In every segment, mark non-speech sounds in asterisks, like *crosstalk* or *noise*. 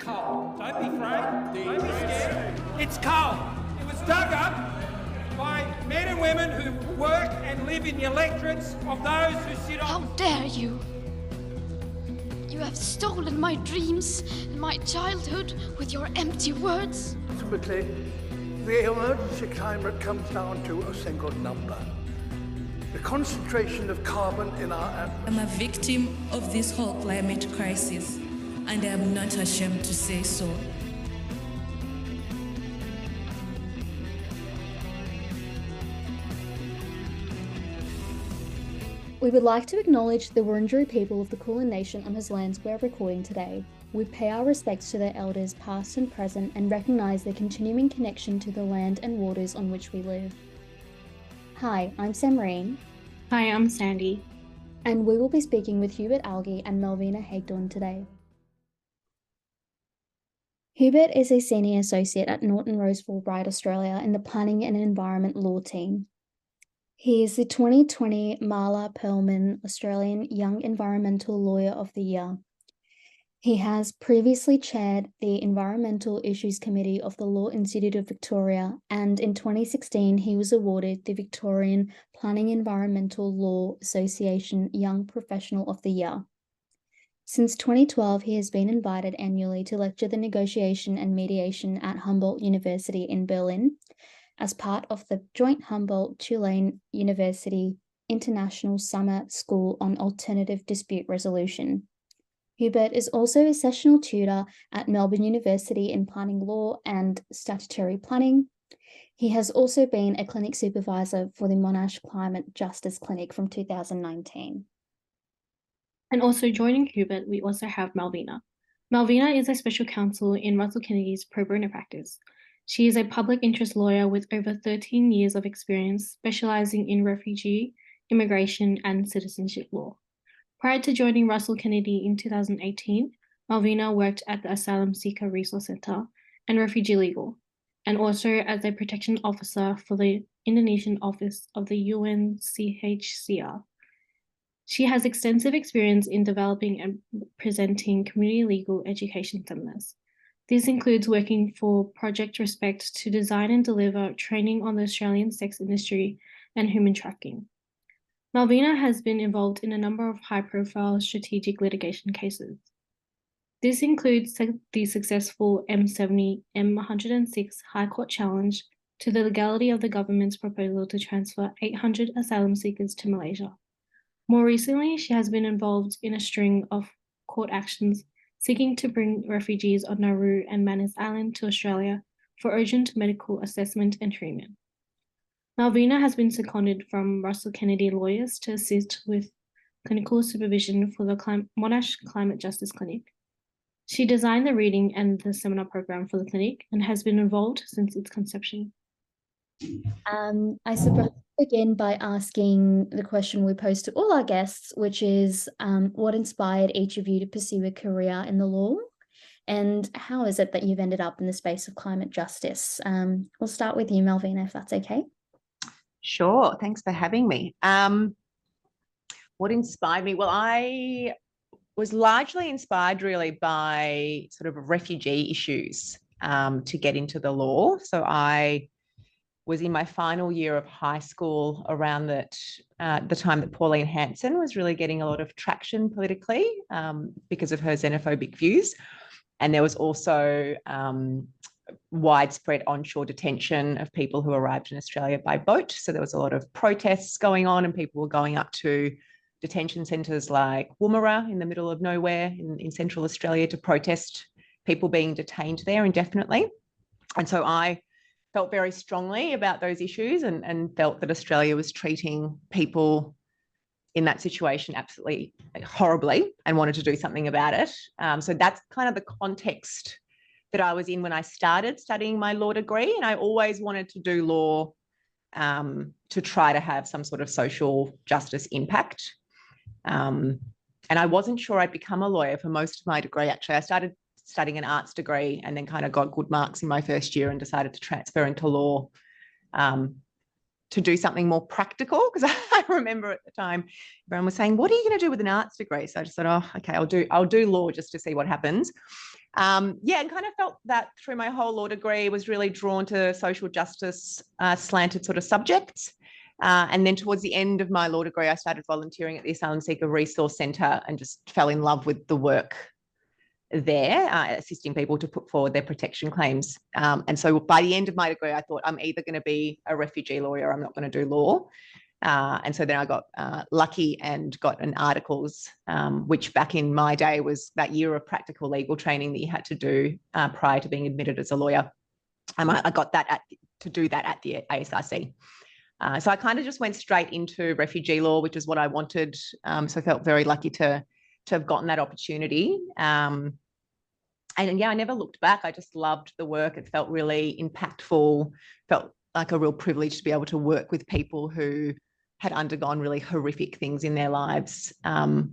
coal. Don't be afraid. Don't be scared. It's coal. It was dug up by men and women who work and live in the electorates of those who sit on. How dare you? You have stolen my dreams and my childhood with your empty words. Ultimately, the emergency climate comes down to a single number. The concentration of carbon in our atmosphere. I'm a victim of this whole climate crisis, and I'm not ashamed to say so. We would like to acknowledge the Wurundjeri people of the Kulin Nation on whose lands we're recording today. We pay our respects to their elders, past and present, and recognise their continuing connection to the land and waters on which we live. Hi, I'm Samarine, Hi, I'm Sandy. and we will be speaking with Hubert Algie and Malvina Hagedorn today. Hubert is a senior associate at Norton Rose Fulbright Australia in the Planning and Environment Law team. He is the 2020 Marla Perlman Australian Young Environmental Lawyer of the Year. He has previously chaired the Environmental Issues Committee of the Law Institute of Victoria, and in 2016 he was awarded the Victorian Planning Environmental Law Association Young Professional of the Year. Since 2012, he has been invited annually to lecture the negotiation and mediation at Humboldt University in Berlin as part of the joint Humboldt Tulane University International Summer School on Alternative Dispute Resolution. Hubert is also a sessional tutor at Melbourne University in planning law and statutory planning. He has also been a clinic supervisor for the Monash Climate Justice Clinic from 2019. And also joining Hubert, we also have Malvina. Malvina is a special counsel in Russell Kennedy's pro bono practice. She is a public interest lawyer with over 13 years of experience specializing in refugee, immigration, and citizenship law. Prior to joining Russell Kennedy in 2018, Malvina worked at the Asylum Seeker Resource Center and Refugee Legal, and also as a protection officer for the Indonesian office of the UNHCR. She has extensive experience in developing and presenting community legal education seminars. This includes working for Project Respect to design and deliver training on the Australian sex industry and human trafficking. Malvina has been involved in a number of high profile strategic litigation cases. This includes the successful M70 M106 High Court challenge to the legality of the government's proposal to transfer 800 asylum seekers to Malaysia. More recently, she has been involved in a string of court actions seeking to bring refugees on Nauru and Manus Island to Australia for urgent medical assessment and treatment. Malvina has been seconded from Russell Kennedy lawyers to assist with clinical supervision for the Clim- Monash Climate Justice Clinic. She designed the reading and the seminar program for the clinic and has been involved since its conception. Um, I suppose begin by asking the question we pose to all our guests, which is um, what inspired each of you to pursue a career in the law? And how is it that you've ended up in the space of climate justice? Um, we'll start with you, Malvina, if that's okay. Sure. Thanks for having me. Um, what inspired me? Well, I was largely inspired really by sort of refugee issues um, to get into the law. So I was in my final year of high school around that uh, the time that Pauline Hanson was really getting a lot of traction politically um, because of her xenophobic views. And there was also um, widespread onshore detention of people who arrived in Australia by boat. So there was a lot of protests going on, and people were going up to detention centres like Woomera in the middle of nowhere in, in central Australia to protest people being detained there indefinitely. And so I felt very strongly about those issues and, and felt that Australia was treating people in that situation absolutely horribly and wanted to do something about it. Um, so that's kind of the context that I was in when I started studying my law degree. And I always wanted to do law um, to try to have some sort of social justice impact. Um, and I wasn't sure I'd become a lawyer for most of my degree. Actually, I started studying an arts degree and then kind of got good marks in my first year and decided to transfer into law um, to do something more practical. Because *laughs* I remember at the time everyone was saying, "What are you going to do with an arts degree?" So I just thought, "Oh, okay, I'll do I'll do law just to see what happens." Um, yeah, and kind of felt that through my whole law degree was really drawn to social justice uh, slanted sort of subjects. Uh, and then towards the end of my law degree, I started volunteering at the Asylum Seeker Resource Centre and just fell in love with the work there, uh, assisting people to put forward their protection claims. Um, and so by the end of my degree, I thought I'm either going to be a refugee lawyer or I'm not going to do law. Uh, and so then I got uh, lucky and got an articles, um, which back in my day was that year of practical legal training that you had to do uh, prior to being admitted as a lawyer. Um, I, I got that at, to do that at the ASRC. Uh, so I kind of just went straight into refugee law, which is what I wanted. Um, so I felt very lucky to to have gotten that opportunity. Um, and yeah, I never looked back. I just loved the work. It felt really impactful. Felt like a real privilege to be able to work with people who had undergone really horrific things in their lives, um,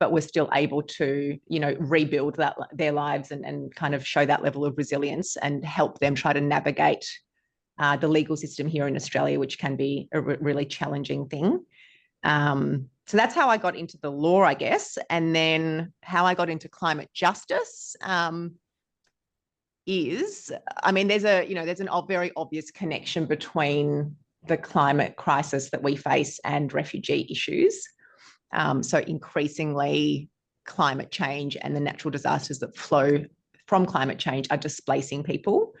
but were still able to, you know, rebuild that their lives and, and kind of show that level of resilience and help them try to navigate uh, the legal system here in Australia, which can be a really challenging thing. Um, so that's how I got into the law, I guess, and then how I got into climate justice. Um, is i mean there's a you know there's an very obvious connection between the climate crisis that we face and refugee issues. Um, so, increasingly, climate change and the natural disasters that flow from climate change are displacing people.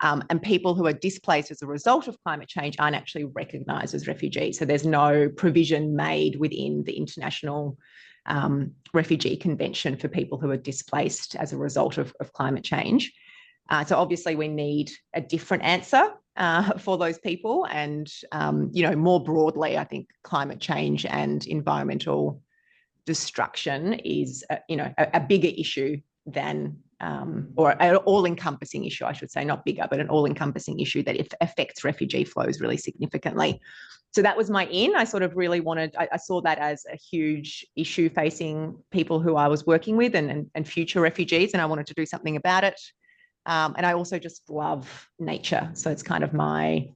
Um, and people who are displaced as a result of climate change aren't actually recognised as refugees. So, there's no provision made within the international um, refugee convention for people who are displaced as a result of, of climate change. Uh, so obviously we need a different answer uh, *laughs* for those people. And, um, you know, more broadly, I think climate change and environmental destruction is, a, you know, a, a bigger issue than, um, or an all-encompassing issue, I should say, not bigger, but an all-encompassing issue that affects refugee flows really significantly. So that was my in. I sort of really wanted, I, I saw that as a huge issue facing people who I was working with and, and, and future refugees, and I wanted to do something about it. Um, and I also just love nature. So it's kind of my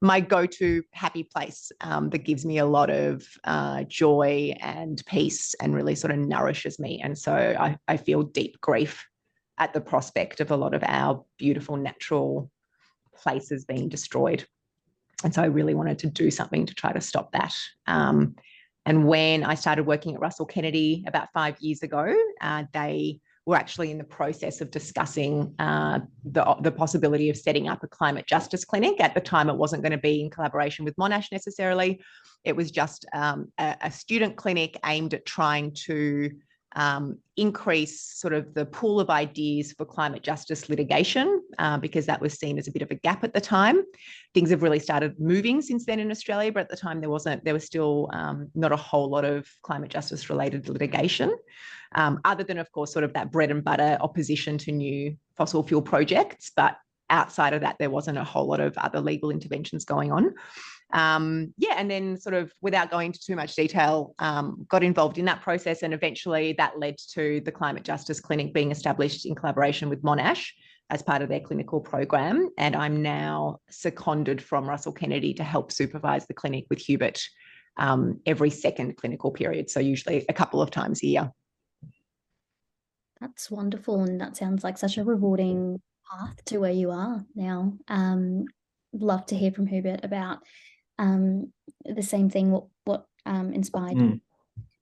my go-to happy place um, that gives me a lot of uh, joy and peace and really sort of nourishes me. And so I, I feel deep grief at the prospect of a lot of our beautiful natural places being destroyed. And so I really wanted to do something to try to stop that. Um, and when I started working at Russell Kennedy about five years ago, uh, they we're actually in the process of discussing uh, the, the possibility of setting up a climate justice clinic. At the time, it wasn't going to be in collaboration with Monash necessarily. It was just um, a, a, student clinic aimed at trying to um, increase sort of the pool of ideas for climate justice litigation uh, because that was seen as a bit of a gap at the time. Things have really started moving since then in Australia, but at the time there wasn't, there was still um, not a whole lot of climate justice related litigation um, other than, of course, sort of that bread and butter opposition to new fossil fuel projects. But outside of that, there wasn't a whole lot of other legal interventions going on. Um, yeah, and then sort of without going into too much detail, um, got involved in that process, and eventually that led to the Climate Justice Clinic being established in collaboration with Monash as part of their clinical program. And I'm now seconded from Russell Kennedy to help supervise the clinic with Hubert um, every second clinical period, so usually a couple of times a year. That's wonderful. And that sounds like such a rewarding path to where you are now. Um, love to hear from Hubert about um, the same thing. What, what um, inspired mm.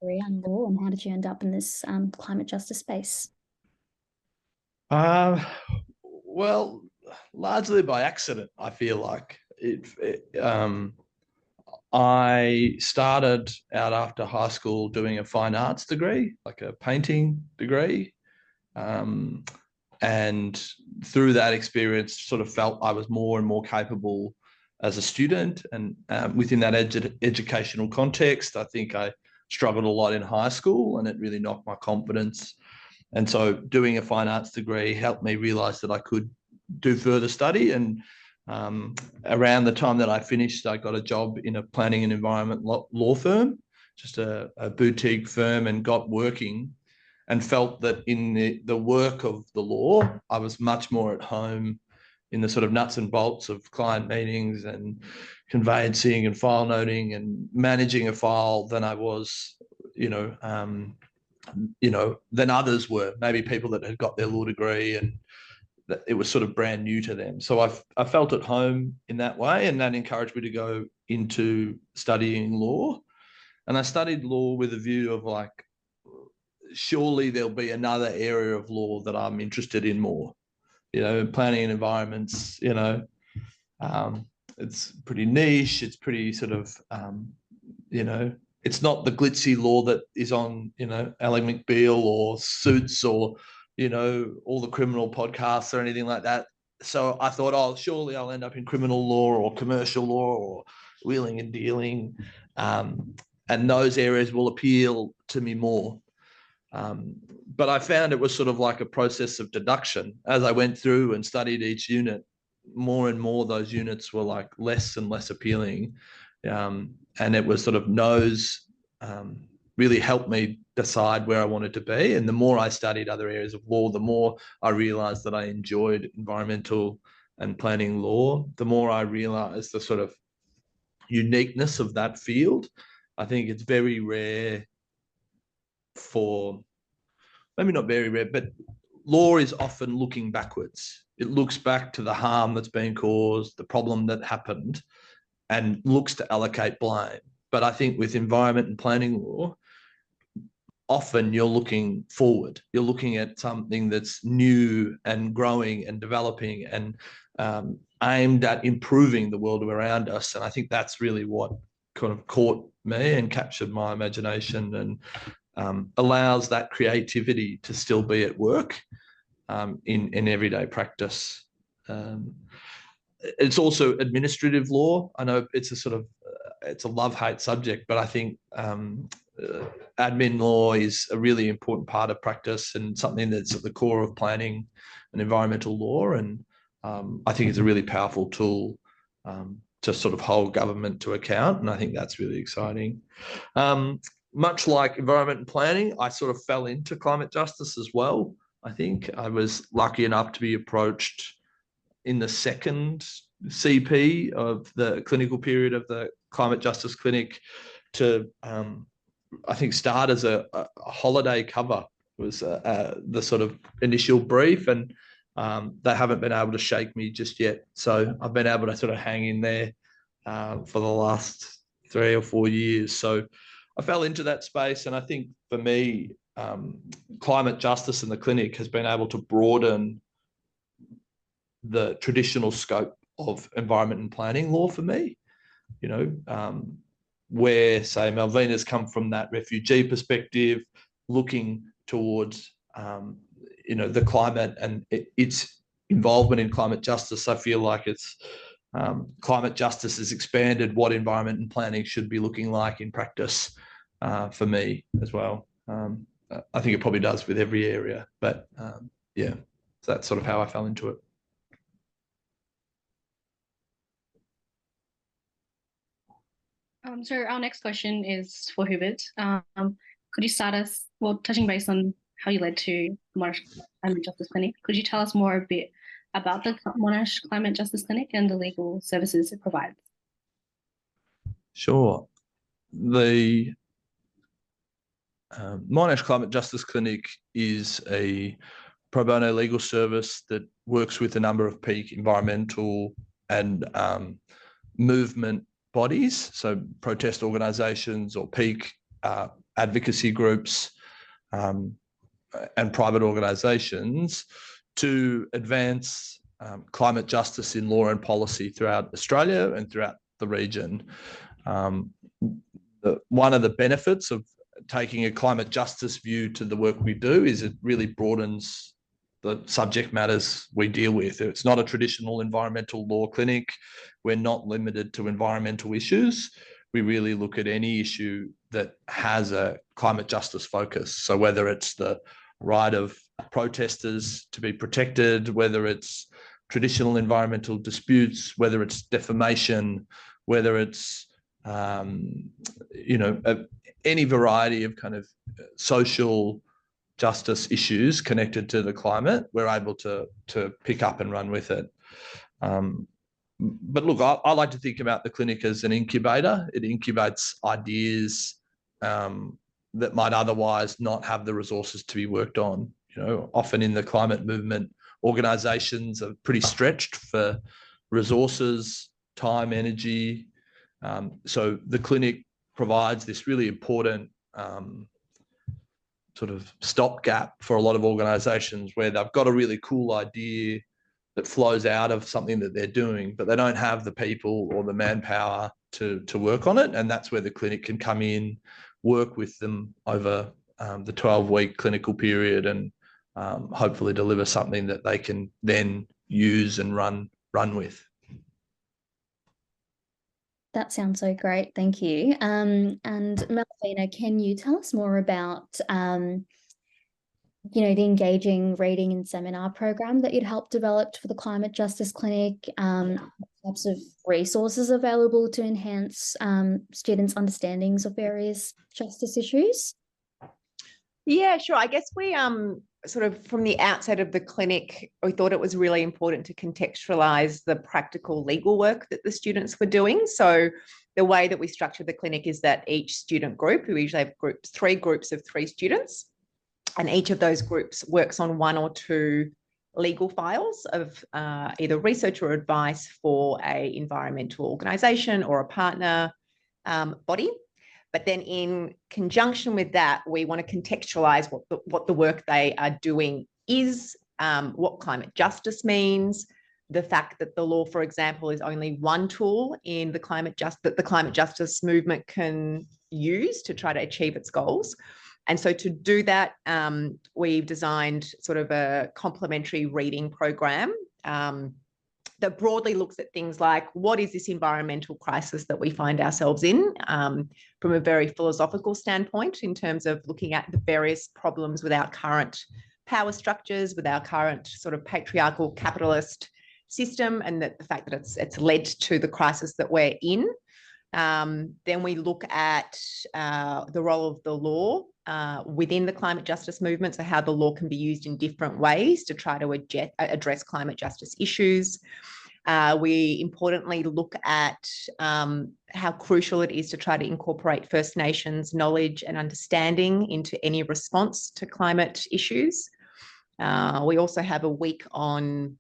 career in law and how did you end up in this um, climate justice space? Uh, well, largely by accident, I feel like it, it um, I started out after high school doing a fine arts degree, like a painting degree. Um, and through that experience, sort of felt I was more and more capable as a student. And um, within that edu educational context, I think I struggled a lot in high school and it really knocked my confidence. And so doing a fine arts degree helped me realize that I could do further study. And um, around the time that I finished, I got a job in a planning and environment law firm, just a, a boutique firm, and got working and felt that in the, the work of the law, I was much more at home in the sort of nuts and bolts of client meetings and conveyancing and file noting and managing a file than I was, you know, um, you know, than others were. Maybe people that had got their law degree and it was sort of brand new to them. So I I felt at home in that way, and that encouraged me to go into studying law. And I studied law with a view of like, surely there'll be another area of law that I'm interested in more. You know, planning and environments. You know, um, it's pretty niche. It's pretty sort of, um, you know, it's not the glitzy law that is on, you know, Ally McBeal or Suits or, you know, all the criminal podcasts or anything like that. So I thought, oh, surely I'll end up in criminal law or commercial law or wheeling and dealing. Um, and those areas will appeal to me more. Um, but I found it was sort of like a process of deduction as I went through and studied each unit. More and more, those units were like less and less appealing, um, and it was sort of nose um, really helped me decide where I wanted to be. And the more I studied other areas of law, the more I realized that I enjoyed environmental and planning law. The more I realized the sort of uniqueness of that field. I think it's very rare for maybe not very rare, but law is often looking backwards. It looks back to the harm that's been caused, the problem that happened, and looks to allocate blame. But I think with environment and planning law, often you're looking forward. You're looking at something that's new and growing and developing and um, aimed at improving the world around us. And I think that's really what kind of caught me and captured my imagination and um, allows that creativity to still be at work um, in in everyday practice. Um, it's also administrative law. I know it's a sort of uh, it's a love hate subject, but I think um, uh, admin law is a really important part of practice and something that's at the core of planning and environmental law. And um, I think it's a really powerful tool um, to sort of hold government to account. And I think that's really exciting. Um, much like environment and planning, I sort of fell into climate justice as well. I think I was lucky enough to be approached in the second CP of the clinical period of the climate justice clinic to, um, I think, start as a, a holiday cover it was uh, uh, the sort of initial brief, and um, they haven't been able to shake me just yet. So I've been able to sort of hang in there uh, for the last three or four years. So I fell into that space, and I think for me, um, climate justice in the clinic has been able to broaden the traditional scope of environment and planning law for me. You know, um, where say Malvina's come from that refugee perspective, looking towards um, you know the climate and it, its involvement in climate justice. I feel like it's um, climate justice has expanded what environment and planning should be looking like in practice uh, for me as well. Um, I think it probably does with every area, but um, yeah, so that's sort of how I fell into it. Um, so our next question is for Hubert. Um, could you start us, well, touching base on how you led to Climate Justice Clinic? Could you tell us more a bit about the Monash Climate Justice Clinic and the legal services it provides? Sure. The um, Monash Climate Justice Clinic is a pro bono legal service that works with a number of peak environmental and um, movement bodies, so protest organisations or peak uh, advocacy groups um, and private organisations to advance um, climate justice in law and policy throughout Australia and throughout the region. Um, the, one of the benefits of taking a climate justice view to the work we do is it really broadens the subject matters we deal with. It's not a traditional environmental law clinic. We're not limited to environmental issues. We really look at any issue that has a climate justice focus. So whether it's the right of protesters to be protected, whether it's traditional environmental disputes, whether it's defamation, whether it's um, you know a, any variety of kind of social justice issues connected to the climate, we're able to to pick up and run with it. Um, but look, I, I, like to think about the clinic as an incubator. It incubates ideas um, that might otherwise not have the resources to be worked on. You know, often in the climate movement, organizations are pretty stretched for resources, time, energy. Um, so the clinic provides this really important um, sort of stopgap for a lot of organizations where they've got a really cool idea that flows out of something that they're doing, but they don't have the people or the manpower to to work on it. And that's where the clinic can come in, work with them over um, the 12 week clinical period and um, hopefully deliver something that they can then use and run run with. That sounds so great. Thank you. Um, and Malvina, can you tell us more about, um, you know, the engaging reading and seminar program that you'd helped develop for the Climate Justice Clinic? Um, types of resources available to enhance um, students' understandings of various justice issues? Yeah, sure. I guess we um sort of from the outset of the clinic, we thought it was really important to contextualize the practical legal work that the students were doing. So the way that we structure the clinic is that each student group, we usually have groups, three groups of three students, and each of those groups works on one or two legal files of uh, either research or advice for a environmental organization or a partner um, body. But then in conjunction with that, we want to contextualize what the, what the work they are doing is, um, what climate justice means, the fact that the law, for example, is only one tool in the climate just that the climate justice movement can use to try to achieve its goals. And so to do that, um, we've designed sort of a complementary reading program um, that broadly looks at things like what is this environmental crisis that we find ourselves in um, from a very philosophical standpoint in terms of looking at the various problems with our current power structures, with our current sort of patriarchal capitalist system, and that the fact that it's it's led to the crisis that we're in. Um, then we look at uh, the role of the law uh, within the climate justice movement, so how the law can be used in different ways to try to address climate justice issues. Uh, we importantly look at um, how crucial it is to try to incorporate First Nations knowledge and understanding into any response to climate issues. Uh, we also have a week on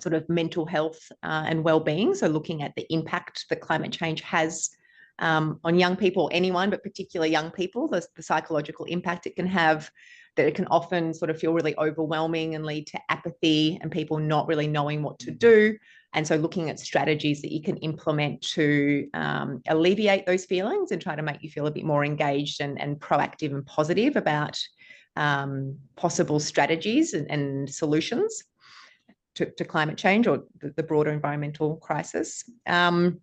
sort of mental health uh, and well-being, so looking at the impact that climate change has um, on young people, anyone, but particularly young people, the, the psychological impact it can have, that it can often sort of feel really overwhelming and lead to apathy and people not really knowing what to do. And so looking at strategies that you can implement to um, alleviate those feelings and try to make you feel a bit more engaged and, and proactive and positive about um, possible strategies and, and solutions to, to, climate change or the, the broader environmental crisis. Um,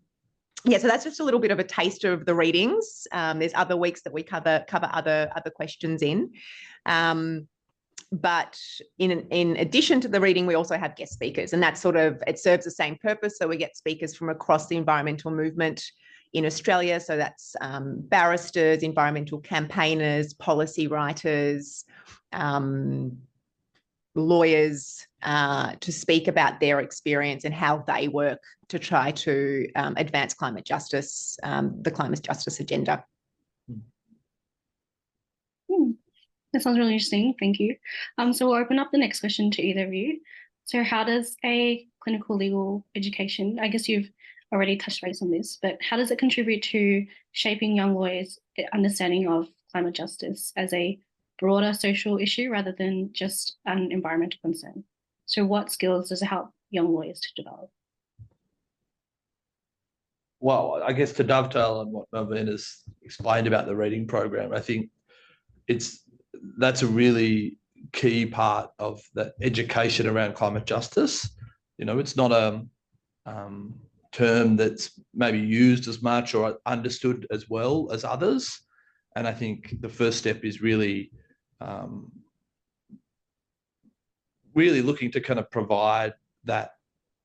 yeah, so that's just a little bit of a taster of the readings. Um, there's other weeks that we cover cover other other questions in. Um, but in in addition to the reading, we also have guest speakers, and that sort of it serves the same purpose. So we get speakers from across the environmental movement in Australia. So that's um, barristers, environmental campaigners, policy writers, um, lawyers, uh, to speak about their experience and how they work to try to um, advance climate justice, um, the climate justice agenda. That sounds really interesting. Thank you. Um, so we'll open up the next question to either of you. So how does a clinical legal education, I guess you've already touched base on this, but how does it contribute to shaping young lawyers' understanding of climate justice as a broader social issue rather than just an environmental concern? So what skills does it help young lawyers to develop? Well, I guess to dovetail on what Melvin has explained about the reading program, I think it's that's a really key part of the education around climate justice. You know, it's not a um, term that's maybe used as much or understood as well as others. And I think the first step is really, um, really looking to kind of provide that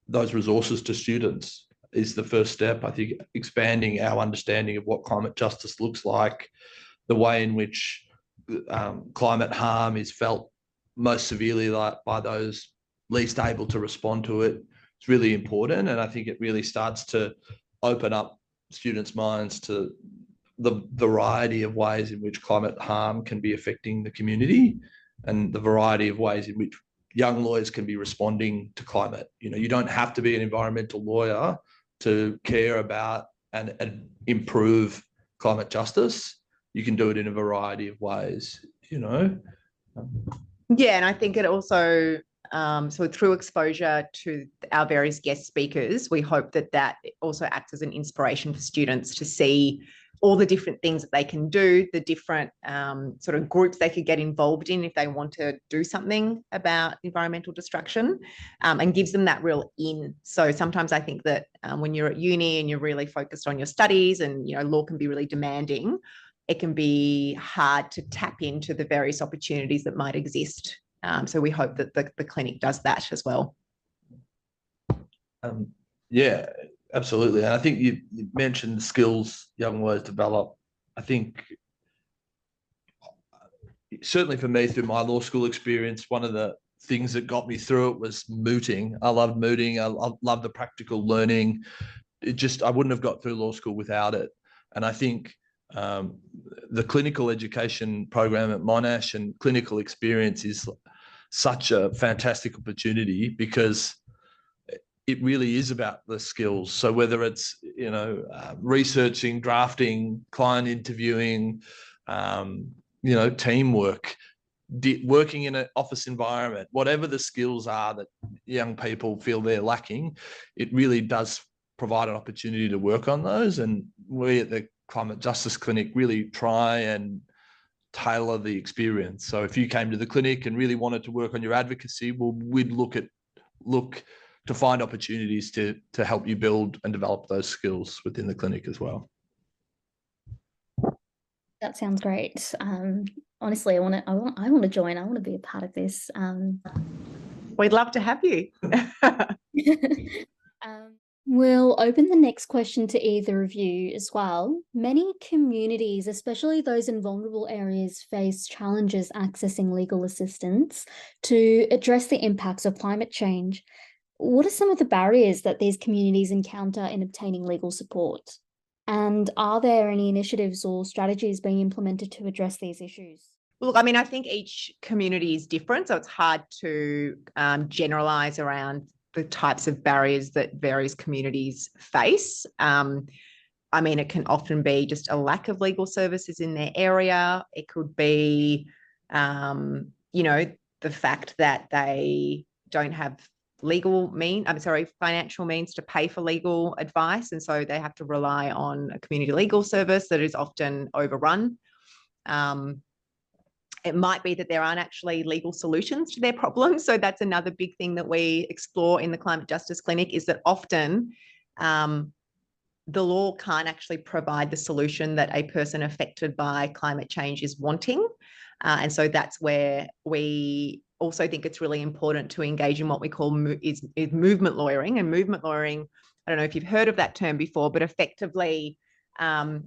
those resources to students is the first step. I think expanding our understanding of what climate justice looks like, the way in which um, climate harm is felt most severely like by those least able to respond to it. It's really important, and I think it really starts to open up students' minds to the variety of ways in which climate harm can be affecting the community and the variety of ways in which young lawyers can be responding to climate. You know, you don't have to be an environmental lawyer to care about and, and improve climate justice. You can do it in a variety of ways, you know. Yeah, and I think it also um, so through exposure to our various guest speakers, we hope that that also acts as an inspiration for students to see all the different things that they can do, the different um, sort of groups they could get involved in if they want to do something about environmental destruction um, and gives them that real in. So sometimes I think that um, when you're at uni and you're really focused on your studies and, you know, law can be really demanding, it can be hard to tap into the various opportunities that might exist. Um, so we hope that the, the clinic does that as well. Um, yeah, absolutely. And I think you, you mentioned the skills young lawyers develop. I think certainly for me through my law school experience, one of the things that got me through it was mooting. I loved mooting. I, I love the practical learning. It just I wouldn't have got through law school without it. And I think um, the clinical education program at Monash and clinical experience is such a fantastic opportunity because it really is about the skills. So whether it's you know uh, researching, drafting, client interviewing, um, you know teamwork, working in an office environment, whatever the skills are that young people feel they're lacking, it really does provide an opportunity to work on those. And we at the Climate Justice Clinic really try and tailor the experience. So if you came to the clinic and really wanted to work on your advocacy, well, we'd look at look to find opportunities to to help you build and develop those skills within the clinic as well. That sounds great. Um, honestly, I want to. I want. I want to join. I want to be a part of this. Um, We'd love to have you. *laughs* um, we'll open the next question to either of you as well. Many communities, especially those in vulnerable areas, face challenges accessing legal assistance to address the impacts of climate change. What are some of the barriers that these communities encounter in obtaining legal support? And are there any initiatives or strategies being implemented to address these issues? Look, I mean, I think each community is different, so it's hard to um, generalize around the types of barriers that various communities face. Um, I mean, it can often be just a lack of legal services in their area. It could be, um, you know, the fact that they don't have legal mean i'm sorry financial means to pay for legal advice and so they have to rely on a community legal service that is often overrun um, it might be that there aren't actually legal solutions to their problems so that's another big thing that we explore in the climate justice clinic is that often um, the law can't actually provide the solution that a person affected by climate change is wanting uh, and so that's where we also think it's really important to engage in what we call mo- is, is movement lawyering. And movement lawyering, I don't know if you've heard of that term before, but effectively um,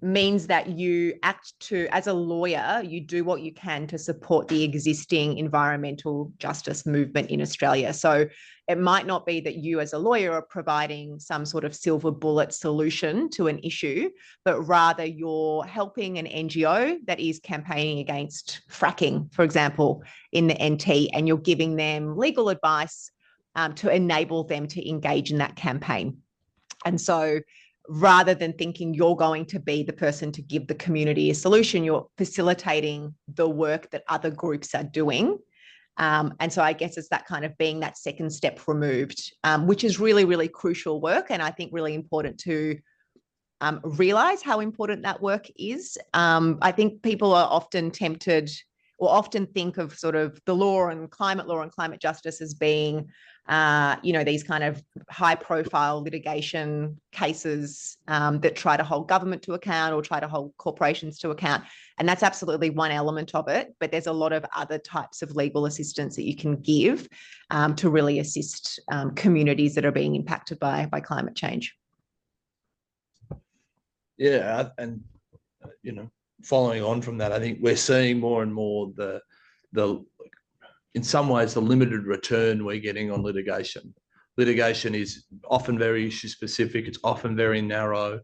means that you act to, as a lawyer, you do what you can to support the existing environmental justice movement in Australia. So it might not be that you, as a lawyer, are providing some sort of silver bullet solution to an issue, but rather you're helping an NGO that is campaigning against fracking, for example, in the NT, and you're giving them legal advice um, to enable them to engage in that campaign. And so rather than thinking you're going to be the person to give the community a solution, you're facilitating the work that other groups are doing. Um, and so I guess it's that kind of being that second step removed, um, which is really, really crucial work. And I think really important to um, realize how important that work is. Um, I think people are often tempted or often think of sort of the law and climate law and climate justice as being uh, you know, these kind of high profile litigation cases um, that try to hold government to account or try to hold corporations to account. And that's absolutely one element of it. But there's a lot of other types of legal assistance that you can give um, to really assist um, communities that are being impacted by, by climate change. Yeah. And, you know, following on from that, I think we're seeing more and more the, the in some ways the limited return we're getting on litigation. litigation is often very issue specific. It's often very narrow.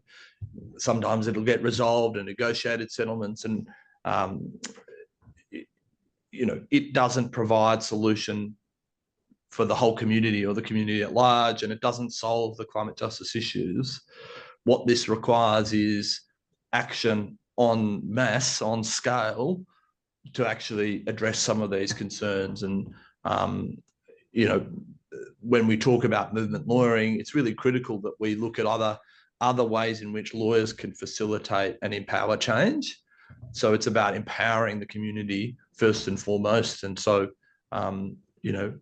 Sometimes it'll get resolved and negotiated settlements, and um, it- you know it doesn't provide solution for the whole community or the community at large, and it doesn't solve the climate justice issues. What this requires is action on mass, on scale, to actually address some of these concerns. And um, you know, when we talk about movement lawyering, it's really critical that we look at other other ways in which lawyers can facilitate and empower change. So it's about empowering the community first and foremost. And so, um, you know,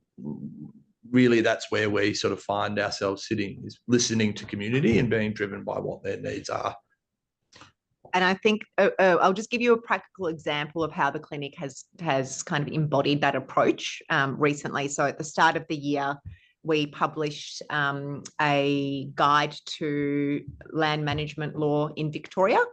really that's where we sort of find ourselves sitting is listening to community and being driven by what their needs are. And I think uh, uh, I'll just give you a practical example of how the clinic has has kind of embodied that approach um, recently. So at the start of the year, we published um, a guide to land management law in Victoria.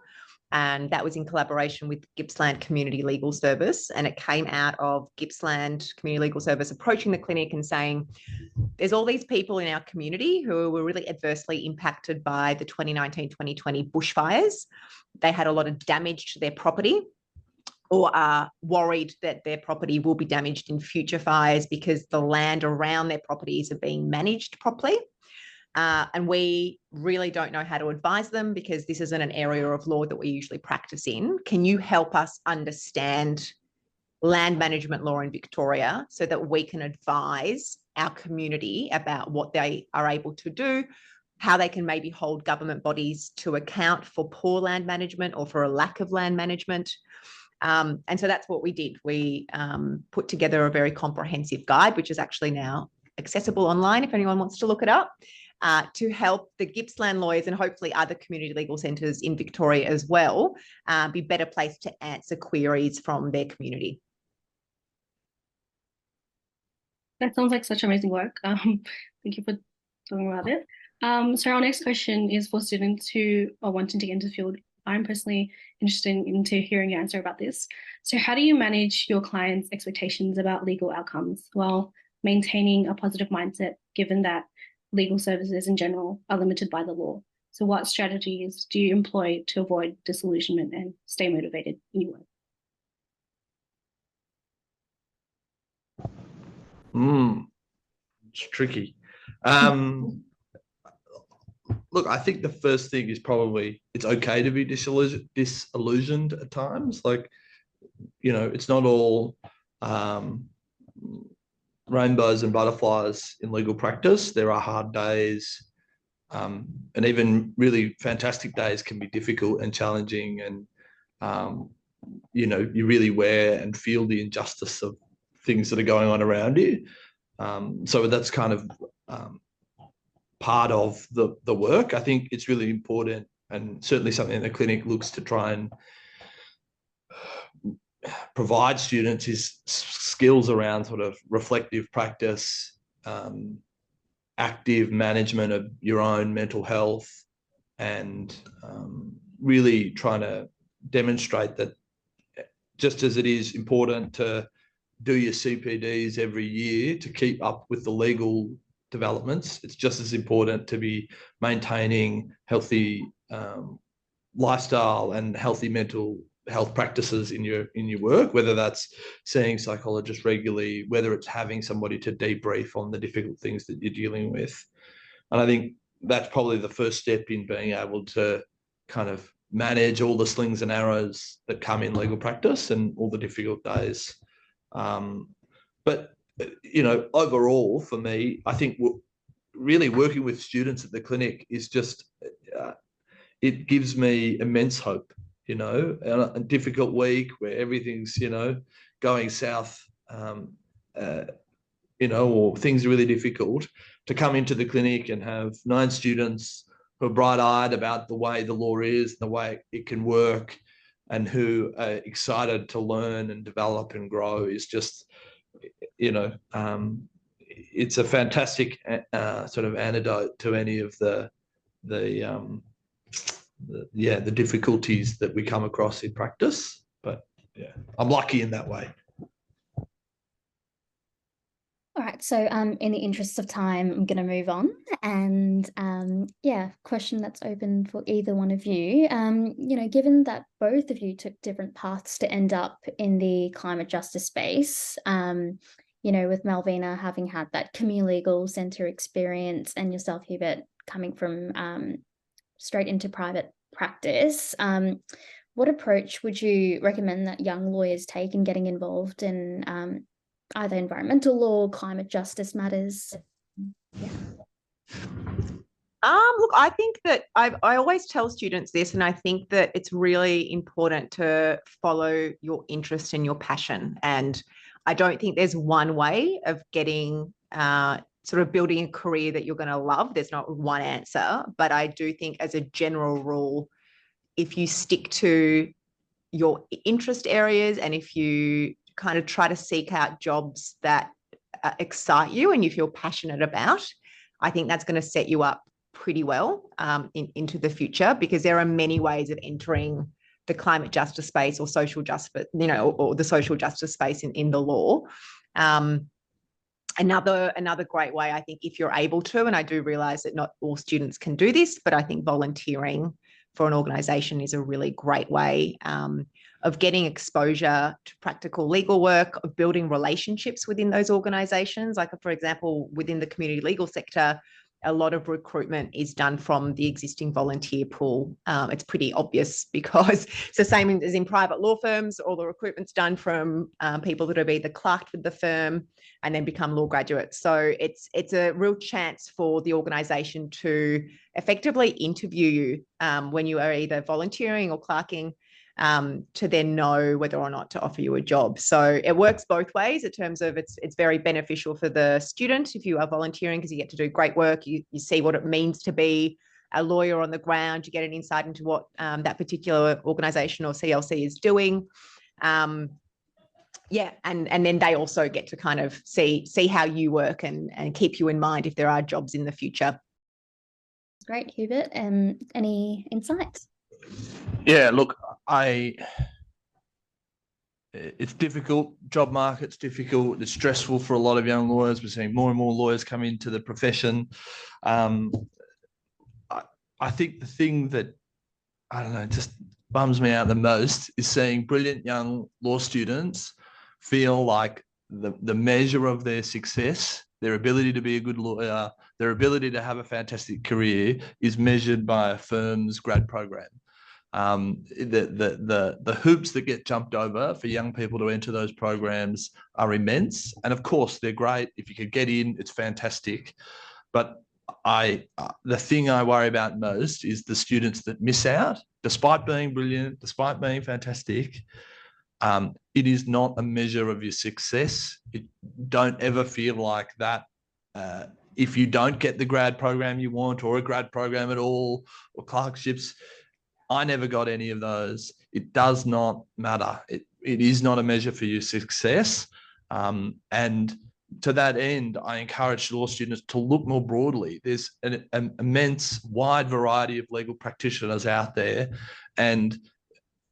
And that was in collaboration with Gippsland Community Legal Service. And it came out of Gippsland Community Legal Service approaching the clinic and saying, there's all these people in our community who were really adversely impacted by the 2019 2020 bushfires. They had a lot of damage to their property or are worried that their property will be damaged in future fires because the land around their properties are being managed properly. Uh, and we really don't know how to advise them because this isn't an area of law that we usually practice in. Can you help us understand land management law in Victoria so that we can advise our community about what they are able to do, how they can maybe hold government bodies to account for poor land management or for a lack of land management? Um, and so that's what we did. We um, put together a very comprehensive guide, which is actually now accessible online if anyone wants to look it up uh, to help the Gippsland lawyers and hopefully other community legal centres in Victoria as well uh, be better placed to answer queries from their community. That sounds like such amazing work. *laughs* Um, thank you for talking about it. Um, so our next question is for students who are wanting to get into the field. I'm personally interested in, into hearing your answer about this. So how do you manage your clients' expectations about legal outcomes while maintaining a positive mindset, given that legal services in general are limited by the law? So what strategies do you employ to avoid disillusionment and stay motivated in your work? Mm, it's tricky. Um, look, I think the first thing is probably it's okay to be disillusioned, disillusioned at times. Like, you know, it's not all um, rainbows and butterflies in legal practice. There are hard days, um, and even really fantastic days can be difficult and challenging. And um, you know, you really wear and feel the injustice of things that are going on around you. Um, so that's kind of um, part of the the work. I think it's really important, and certainly something the clinic looks to try and provide students is skills around sort of reflective practice, um, active management of your own mental health, and um, really trying to demonstrate that just as it is important to do your CPDs every year to keep up with the legal developments, it's just as important to be maintaining healthy um, lifestyle and healthy mental health practices in your in your work whether that's seeing psychologists regularly whether it's having somebody to debrief on the difficult things that you're dealing with. And i think that's probably the first step in being able to kind of manage all the slings and arrows that come in legal practice and all the difficult days. Um, but you know overall for me i think really working with students at the clinic is just uh, it gives me immense hope you know, a, a difficult week where everything's, you know, going south, um, uh, you know, or things are really difficult, to come into the clinic and have nine students who are bright-eyed about the way the law is, the way it can work, and who are excited to learn and develop and grow is just, you know, um, it's a fantastic uh, sort of antidote to any of the the um, the, yeah the difficulties that we come across in practice but yeah i'm lucky in that way All right, so um, in the interest of time, I'm going to move on. And um, yeah, question that's open for either one of you. Um, you know, given that both of you took different paths to end up in the climate justice space, um, you know, with Malvina having had that community legal centre experience and yourself, Hubert, coming from um, straight into private practice, um, what approach would you recommend that young lawyers take in getting involved in um, either environmental law, climate justice matters? Yeah. Um, look, I think that I, I always tell students this, and I think that it's really important to follow your interest and your passion. And I don't think there's one way of getting uh, sort of building a career that you're going to love. There's not one answer, but I do think as a general rule, if you stick to your interest areas and if you kind of try to seek out jobs that uh, excite you and you feel passionate about, I think that's going to set you up pretty well um, in, into the future because there are many ways of entering the climate justice space or social justice, you know, or, or the social justice space in, in the law. Um, another another great way, I think, if you're able to, and I do realize that not all students can do this, but I think volunteering for an organization is a really great way um, of getting exposure to practical legal work, of building relationships within those organizations. Like, for example, within the community legal sector, a lot of recruitment is done from the existing volunteer pool. Um, it's pretty obvious *laughs* because it's the same as in private law firms. All the recruitment's done from um, people that have either clerked with the firm and then become law graduates. So it's it's a real chance for the organisation to effectively interview you um, when you are either volunteering or clerking um, to then know whether or not to offer you a job. So it works both ways in terms of it's it's very beneficial for the student if you are volunteering because you get to do great work. You you see what it means to be a lawyer on the ground. You get an insight into what um, that particular organisation or CLC is doing. Um, yeah, and and then they also get to kind of see see how you work and and keep you in mind if there are jobs in the future. Great, Hubert. Um, any insights? Yeah, look, I it's difficult. Job market's difficult. It's stressful for a lot of young lawyers. We're seeing more and more lawyers come into the profession. Um, I, I think the thing that I don't know just bums me out the most is seeing brilliant young law students feel like the, the measure of their success, their ability to be a good lawyer, their ability to have a fantastic career is measured by a firm's grad program um, the, the, the, the hoops that get jumped over for young people to enter those programs are immense. And of course, they're great. If you could get in, it's fantastic. But I, uh, the thing I worry about most is the students that miss out, despite being brilliant, despite being fantastic. Um, it is not a measure of your success. It, don't ever feel like that. Uh, if you don't get the grad program you want, or a grad program at all, or clerkships, I never got any of those. It does not matter. It, it is not a measure for your success. Um, and to that end, I encourage law students to look more broadly. There's an, an, immense, wide variety of legal practitioners out there. And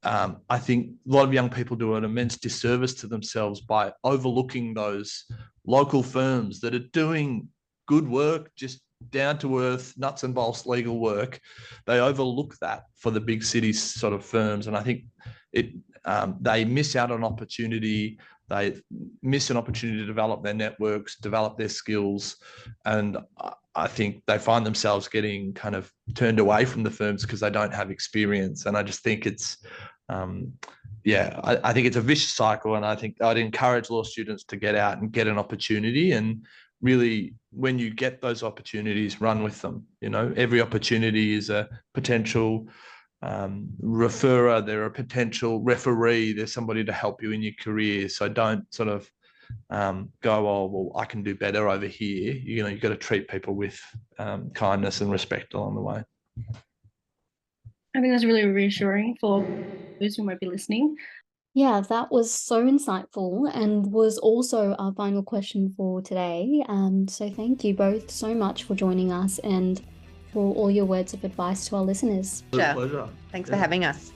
um, I think a lot of young people do an immense disservice to themselves by overlooking those local firms that are doing good work, just down to earth, nuts and bolts legal work. They overlook that for the big city sort of firms, and I think it um, they miss out on opportunity. They miss an opportunity to develop their networks, develop their skills, and I think they find themselves getting kind of turned away from the firms because they don't have experience. And I just think it's um, yeah, I, I, think it's a vicious cycle, and I think I'd encourage law students to get out and get an opportunity and really when you get those opportunities run with them you know? Every opportunity is a potential um, referrer they're a potential referee there's somebody to help you in your career. So don't sort of um, go oh well i can do better over here. You know you've got to treat people with um, kindness and respect along the way. I think that's really reassuring for those who might be listening yeah, that was so insightful and was also our final question for today. Um, so thank you both so much for joining us and for all your words of advice to our listeners. Pleasure. Thanks yeah. for having us.